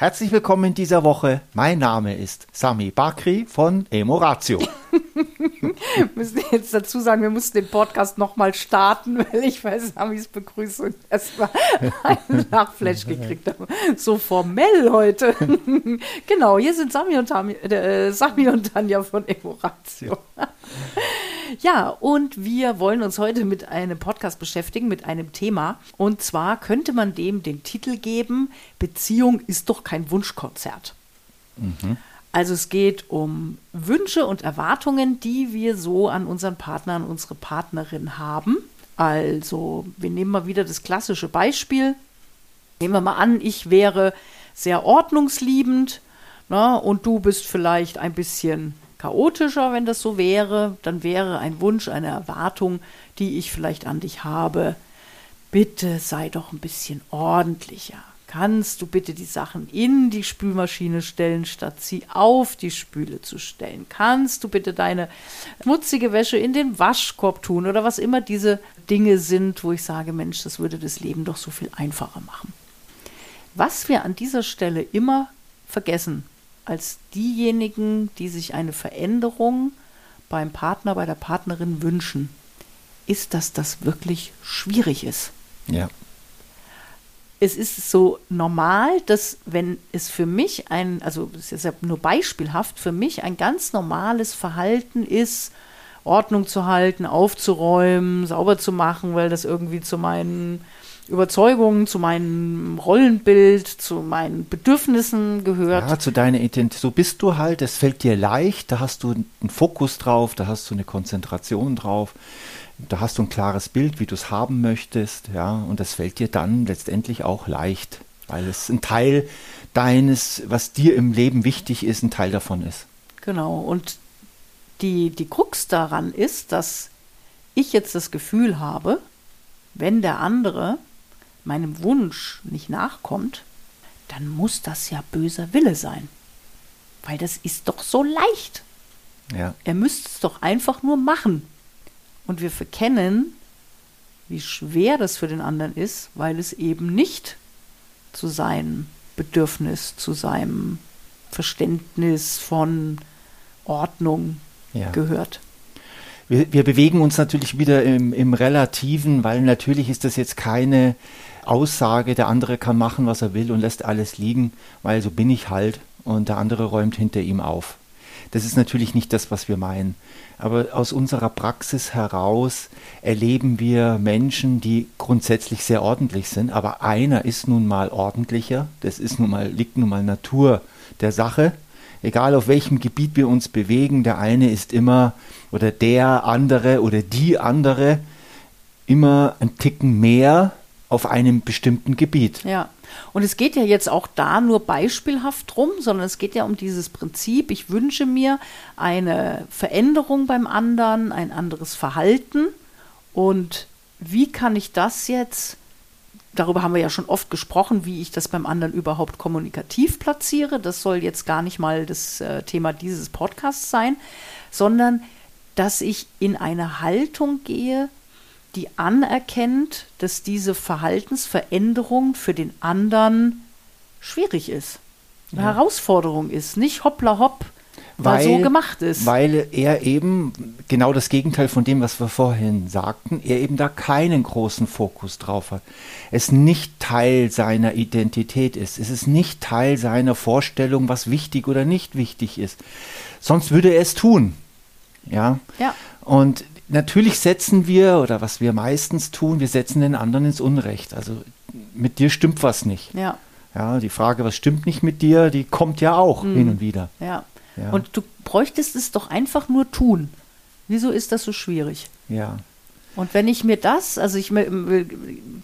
Herzlich willkommen in dieser Woche. Mein Name ist Sami Bakri von Emoratio. wir müssen jetzt dazu sagen, wir mussten den Podcast nochmal starten, weil ich bei Samis Begrüßung erstmal einen Nachflash gekriegt habe. So formell heute. genau, hier sind Sami und, Tami, äh, Sami und Tanja von Emoratio. Ja, und wir wollen uns heute mit einem Podcast beschäftigen, mit einem Thema. Und zwar könnte man dem den Titel geben, Beziehung ist doch kein Wunschkonzert. Mhm. Also es geht um Wünsche und Erwartungen, die wir so an unseren Partner, an unsere Partnerin haben. Also wir nehmen mal wieder das klassische Beispiel. Nehmen wir mal an, ich wäre sehr ordnungsliebend na, ne, und du bist vielleicht ein bisschen chaotischer, wenn das so wäre, dann wäre ein Wunsch, eine Erwartung, die ich vielleicht an dich habe, bitte sei doch ein bisschen ordentlicher. Kannst du bitte die Sachen in die Spülmaschine stellen, statt sie auf die Spüle zu stellen? Kannst du bitte deine schmutzige Wäsche in den Waschkorb tun oder was immer diese Dinge sind, wo ich sage, Mensch, das würde das Leben doch so viel einfacher machen. Was wir an dieser Stelle immer vergessen, als diejenigen, die sich eine Veränderung beim Partner, bei der Partnerin wünschen, ist, dass das wirklich schwierig ist. Ja. Es ist so normal, dass wenn es für mich ein, also es ist ja nur beispielhaft, für mich ein ganz normales Verhalten ist, Ordnung zu halten, aufzuräumen, sauber zu machen, weil das irgendwie zu meinen Überzeugungen, zu meinem Rollenbild, zu meinen Bedürfnissen gehört. Ja, zu deiner Identität. So bist du halt, es fällt dir leicht, da hast du einen Fokus drauf, da hast du eine Konzentration drauf, da hast du ein klares Bild, wie du es haben möchtest, ja, und das fällt dir dann letztendlich auch leicht, weil es ein Teil deines, was dir im Leben wichtig ist, ein Teil davon ist. Genau, und die, die Krux daran ist, dass ich jetzt das Gefühl habe, wenn der andere meinem Wunsch nicht nachkommt, dann muss das ja böser Wille sein. Weil das ist doch so leicht. Ja. Er müsste es doch einfach nur machen. Und wir verkennen, wie schwer das für den anderen ist, weil es eben nicht zu seinem Bedürfnis, zu seinem Verständnis von Ordnung ja. gehört wir, wir bewegen uns natürlich wieder im, im Relativen, weil natürlich ist das jetzt keine Aussage, der andere kann machen, was er will und lässt alles liegen, weil so bin ich halt und der andere räumt hinter ihm auf. Das ist natürlich nicht das, was wir meinen. Aber aus unserer Praxis heraus erleben wir Menschen, die grundsätzlich sehr ordentlich sind. Aber einer ist nun mal ordentlicher. Das ist nun mal, liegt nun mal Natur der Sache egal auf welchem Gebiet wir uns bewegen, der eine ist immer oder der andere oder die andere immer ein Ticken mehr auf einem bestimmten Gebiet. Ja. Und es geht ja jetzt auch da nur beispielhaft drum, sondern es geht ja um dieses Prinzip, ich wünsche mir eine Veränderung beim anderen, ein anderes Verhalten und wie kann ich das jetzt darüber haben wir ja schon oft gesprochen, wie ich das beim anderen überhaupt kommunikativ platziere. Das soll jetzt gar nicht mal das äh, Thema dieses Podcasts sein, sondern dass ich in eine Haltung gehe, die anerkennt, dass diese Verhaltensveränderung für den anderen schwierig ist, eine ja. Herausforderung ist, nicht hoppla hopp, weil, so gemacht ist. Weil er eben, genau das Gegenteil von dem, was wir vorhin sagten, er eben da keinen großen Fokus drauf hat. Es nicht Teil seiner Identität ist. Es ist nicht Teil seiner Vorstellung, was wichtig oder nicht wichtig ist. Sonst würde er es tun. Ja. ja. Und natürlich setzen wir, oder was wir meistens tun, wir setzen den anderen ins Unrecht. Also mit dir stimmt was nicht. Ja. Ja, die Frage, was stimmt nicht mit dir, die kommt ja auch mhm. hin und wieder. Ja. Ja. Und du bräuchtest es doch einfach nur tun. Wieso ist das so schwierig? Ja. Und wenn ich mir das, also ich will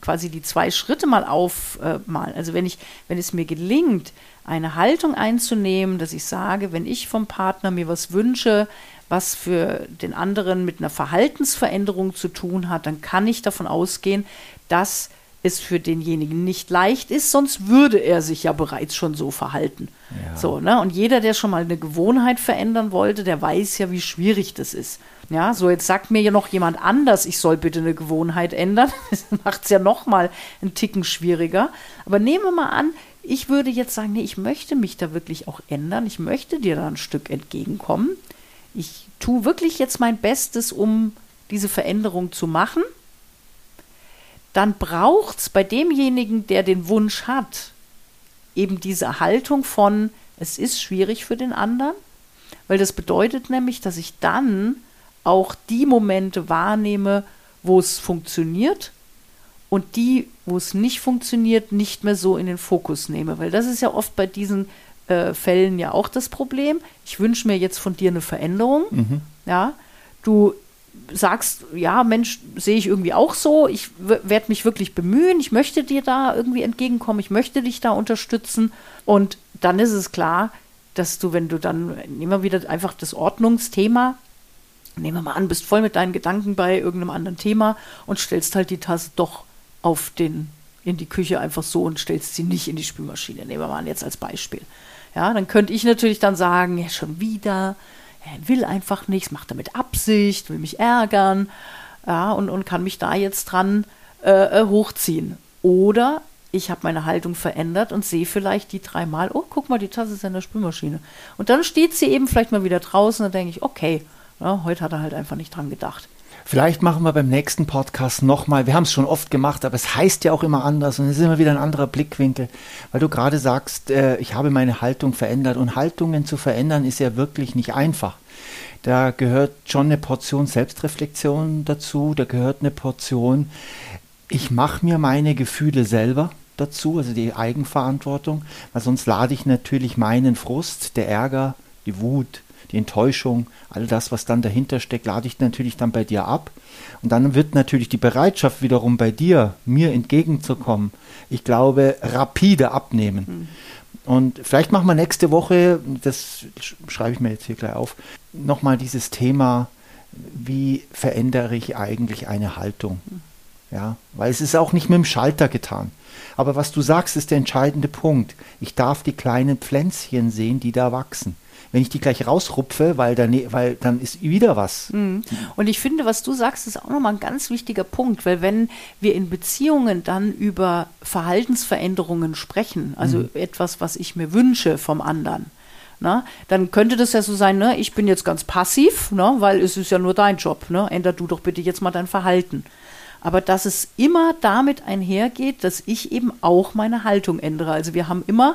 quasi die zwei Schritte mal aufmalen, also wenn ich, wenn es mir gelingt, eine Haltung einzunehmen, dass ich sage, wenn ich vom Partner mir was wünsche, was für den anderen mit einer Verhaltensveränderung zu tun hat, dann kann ich davon ausgehen, dass es für denjenigen nicht leicht ist, sonst würde er sich ja bereits schon so verhalten. Ja. So, ne? Und jeder, der schon mal eine Gewohnheit verändern wollte, der weiß ja, wie schwierig das ist. Ja, so jetzt sagt mir ja noch jemand anders, ich soll bitte eine Gewohnheit ändern. Das macht es ja noch mal einen Ticken schwieriger. Aber nehmen wir mal an, ich würde jetzt sagen, nee, ich möchte mich da wirklich auch ändern. Ich möchte dir da ein Stück entgegenkommen. Ich tue wirklich jetzt mein Bestes, um diese Veränderung zu machen. Dann braucht es bei demjenigen, der den Wunsch hat, eben diese Haltung von, es ist schwierig für den anderen, weil das bedeutet nämlich, dass ich dann auch die Momente wahrnehme, wo es funktioniert und die, wo es nicht funktioniert, nicht mehr so in den Fokus nehme. Weil das ist ja oft bei diesen äh, Fällen ja auch das Problem. Ich wünsche mir jetzt von dir eine Veränderung. Mhm. Ja, du sagst, ja, Mensch, sehe ich irgendwie auch so. Ich werde mich wirklich bemühen. Ich möchte dir da irgendwie entgegenkommen. Ich möchte dich da unterstützen. Und dann ist es klar, dass du, wenn du dann immer wieder einfach das Ordnungsthema nehmen wir mal an, bist voll mit deinen Gedanken bei irgendeinem anderen Thema und stellst halt die Tasse doch auf den, in die Küche einfach so und stellst sie nicht in die Spülmaschine. Nehmen wir mal an, jetzt als Beispiel. Ja, dann könnte ich natürlich dann sagen, ja, schon wieder, er will einfach nichts, macht er mit Absicht, will mich ärgern, ja, und, und kann mich da jetzt dran äh, äh hochziehen. Oder ich habe meine Haltung verändert und sehe vielleicht die dreimal, oh, guck mal, die Tasse ist in der Spülmaschine. Und dann steht sie eben vielleicht mal wieder draußen und denke ich, okay, ja, heute hat er halt einfach nicht dran gedacht. Vielleicht machen wir beim nächsten Podcast nochmal, wir haben es schon oft gemacht, aber es heißt ja auch immer anders und es ist immer wieder ein anderer Blickwinkel, weil du gerade sagst, äh, ich habe meine Haltung verändert und Haltungen zu verändern ist ja wirklich nicht einfach. Da gehört schon eine Portion Selbstreflexion dazu, da gehört eine Portion, ich mache mir meine Gefühle selber dazu, also die Eigenverantwortung, weil sonst lade ich natürlich meinen Frust, der Ärger, die Wut, die Enttäuschung, all das, was dann dahinter steckt, lade ich natürlich dann bei dir ab. Und dann wird natürlich die Bereitschaft wiederum bei dir, mir entgegenzukommen, ich glaube, rapide abnehmen. Mhm. Und vielleicht machen wir nächste Woche, das schreibe ich mir jetzt hier gleich auf, nochmal dieses Thema, wie verändere ich eigentlich eine Haltung? Mhm. Ja, weil es ist auch nicht mit dem Schalter getan. Aber was du sagst, ist der entscheidende Punkt. Ich darf die kleinen Pflänzchen sehen, die da wachsen wenn ich die gleich rausrupfe, weil dann, weil dann ist wieder was. Mhm. Und ich finde, was du sagst, ist auch nochmal ein ganz wichtiger Punkt, weil wenn wir in Beziehungen dann über Verhaltensveränderungen sprechen, also mhm. etwas, was ich mir wünsche vom anderen, na, ne, dann könnte das ja so sein, ne, ich bin jetzt ganz passiv, ne, weil es ist ja nur dein Job, ne, änder du doch bitte jetzt mal dein Verhalten. Aber dass es immer damit einhergeht, dass ich eben auch meine Haltung ändere. Also wir haben immer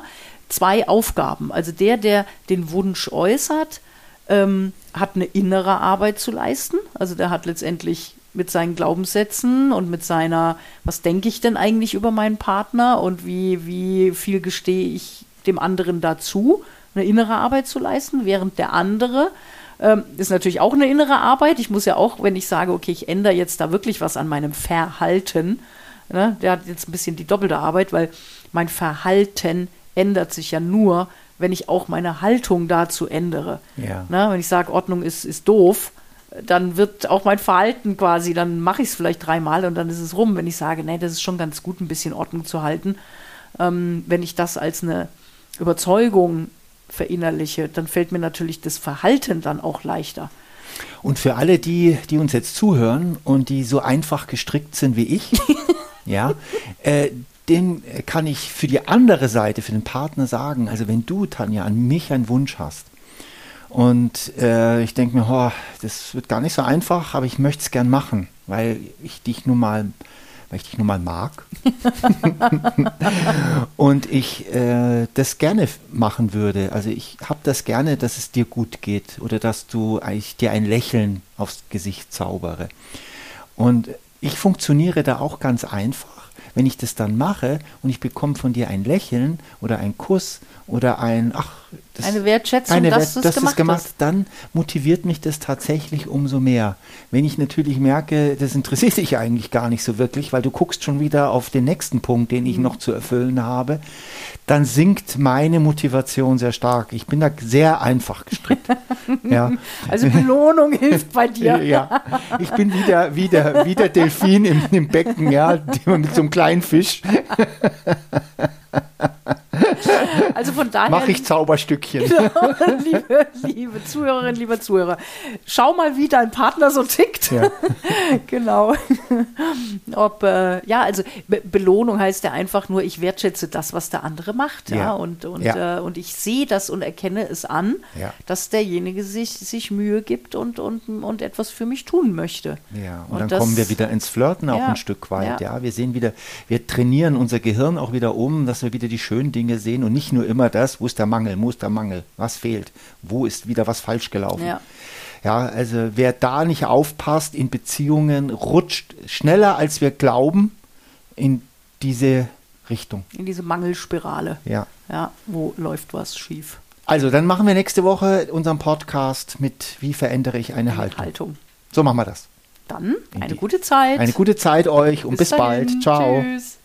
zwei Aufgaben. Also der, der den Wunsch äußert, ähm, hat eine innere Arbeit zu leisten. Also der hat letztendlich mit seinen Glaubenssätzen und mit seiner, was denke ich denn eigentlich über meinen Partner und wie, wie viel gestehe ich dem anderen dazu, eine innere Arbeit zu leisten, während der andere ähm, ist natürlich auch eine innere Arbeit. Ich muss ja auch, wenn ich sage, okay, ich ändere jetzt da wirklich was an meinem Verhalten, ne, der hat jetzt ein bisschen die doppelte Arbeit, weil mein Verhalten ändert sich ja nur, wenn ich auch meine Haltung dazu ändere. Ja. Na, wenn ich sage, Ordnung ist, ist doof, dann wird auch mein Verhalten quasi, dann mache ich es vielleicht dreimal und dann ist es rum. Wenn ich sage, nee, das ist schon ganz gut, ein bisschen Ordnung zu halten. Ähm, wenn ich das als eine Überzeugung verinnerliche, dann fällt mir natürlich das Verhalten dann auch leichter. Und für alle die, die uns jetzt zuhören und die so einfach gestrickt sind wie ich, ja, äh, den kann ich für die andere Seite, für den Partner sagen, also wenn du, Tanja, an mich einen Wunsch hast und äh, ich denke mir, oh, das wird gar nicht so einfach, aber ich möchte es gern machen, weil ich dich nun mal weil ich dich nun mal mag und ich äh, das gerne machen würde. Also ich habe das gerne, dass es dir gut geht oder dass du ich dir ein Lächeln aufs Gesicht zaubere. Und ich funktioniere da auch ganz einfach wenn ich das dann mache und ich bekomme von dir ein Lächeln oder einen Kuss oder ein, ach, das, eine Wertschätzung, eine dass, Wert, du es gemacht hast, dann motiviert mich das tatsächlich umso mehr. Wenn ich natürlich merke, das interessiert dich eigentlich gar nicht so wirklich, weil du guckst schon wieder auf den nächsten Punkt, den ich mhm. noch zu erfüllen habe, dann sinkt meine Motivation sehr stark. Ich bin da sehr einfach gestrickt. ja. Also Belohnung hilft bei dir. ja, ich bin wieder, wieder, wieder Delfin im, im Becken, ja, mit so einem kleinen Fisch. Daher. Mache ich Zauberstückchen. Genau, liebe, liebe Zuhörerinnen, liebe Zuhörer, schau mal, wie dein Partner so tickt. Ja. genau. Ob, äh, ja, also Be Belohnung heißt ja einfach nur, ich wertschätze das, was der andere macht. Ja, Ja. und, und, Ja. Äh, und ich sehe das und erkenne es an, dass derjenige sich, sich Mühe gibt und, und, und etwas für mich tun möchte. Ja, und, Und dann das- kommen wir wieder ins Flirten auch ein Stück weit. Ja. wir sehen wieder, wir trainieren unser Gehirn auch wieder um, dass wir wieder die schönen Dinge sehen und nicht nur immer das, wo ist der Mangel, wo ist der Mangel, was fehlt, wo ist wieder was falsch gelaufen. Ja. Ja, also wer da nicht aufpasst in Beziehungen, rutscht schneller als wir glauben in diese Richtung. In diese Mangelspirale. Ja. Ja, wo läuft was schief? Also, dann machen wir nächste Woche unseren Podcast mit Wie verändere ich eine Haltung. Haltung. So machen wir das. Dann eine die- gute Zeit. Eine gute Zeit euch und bis, dahin. bald. Ciao. Tschüss.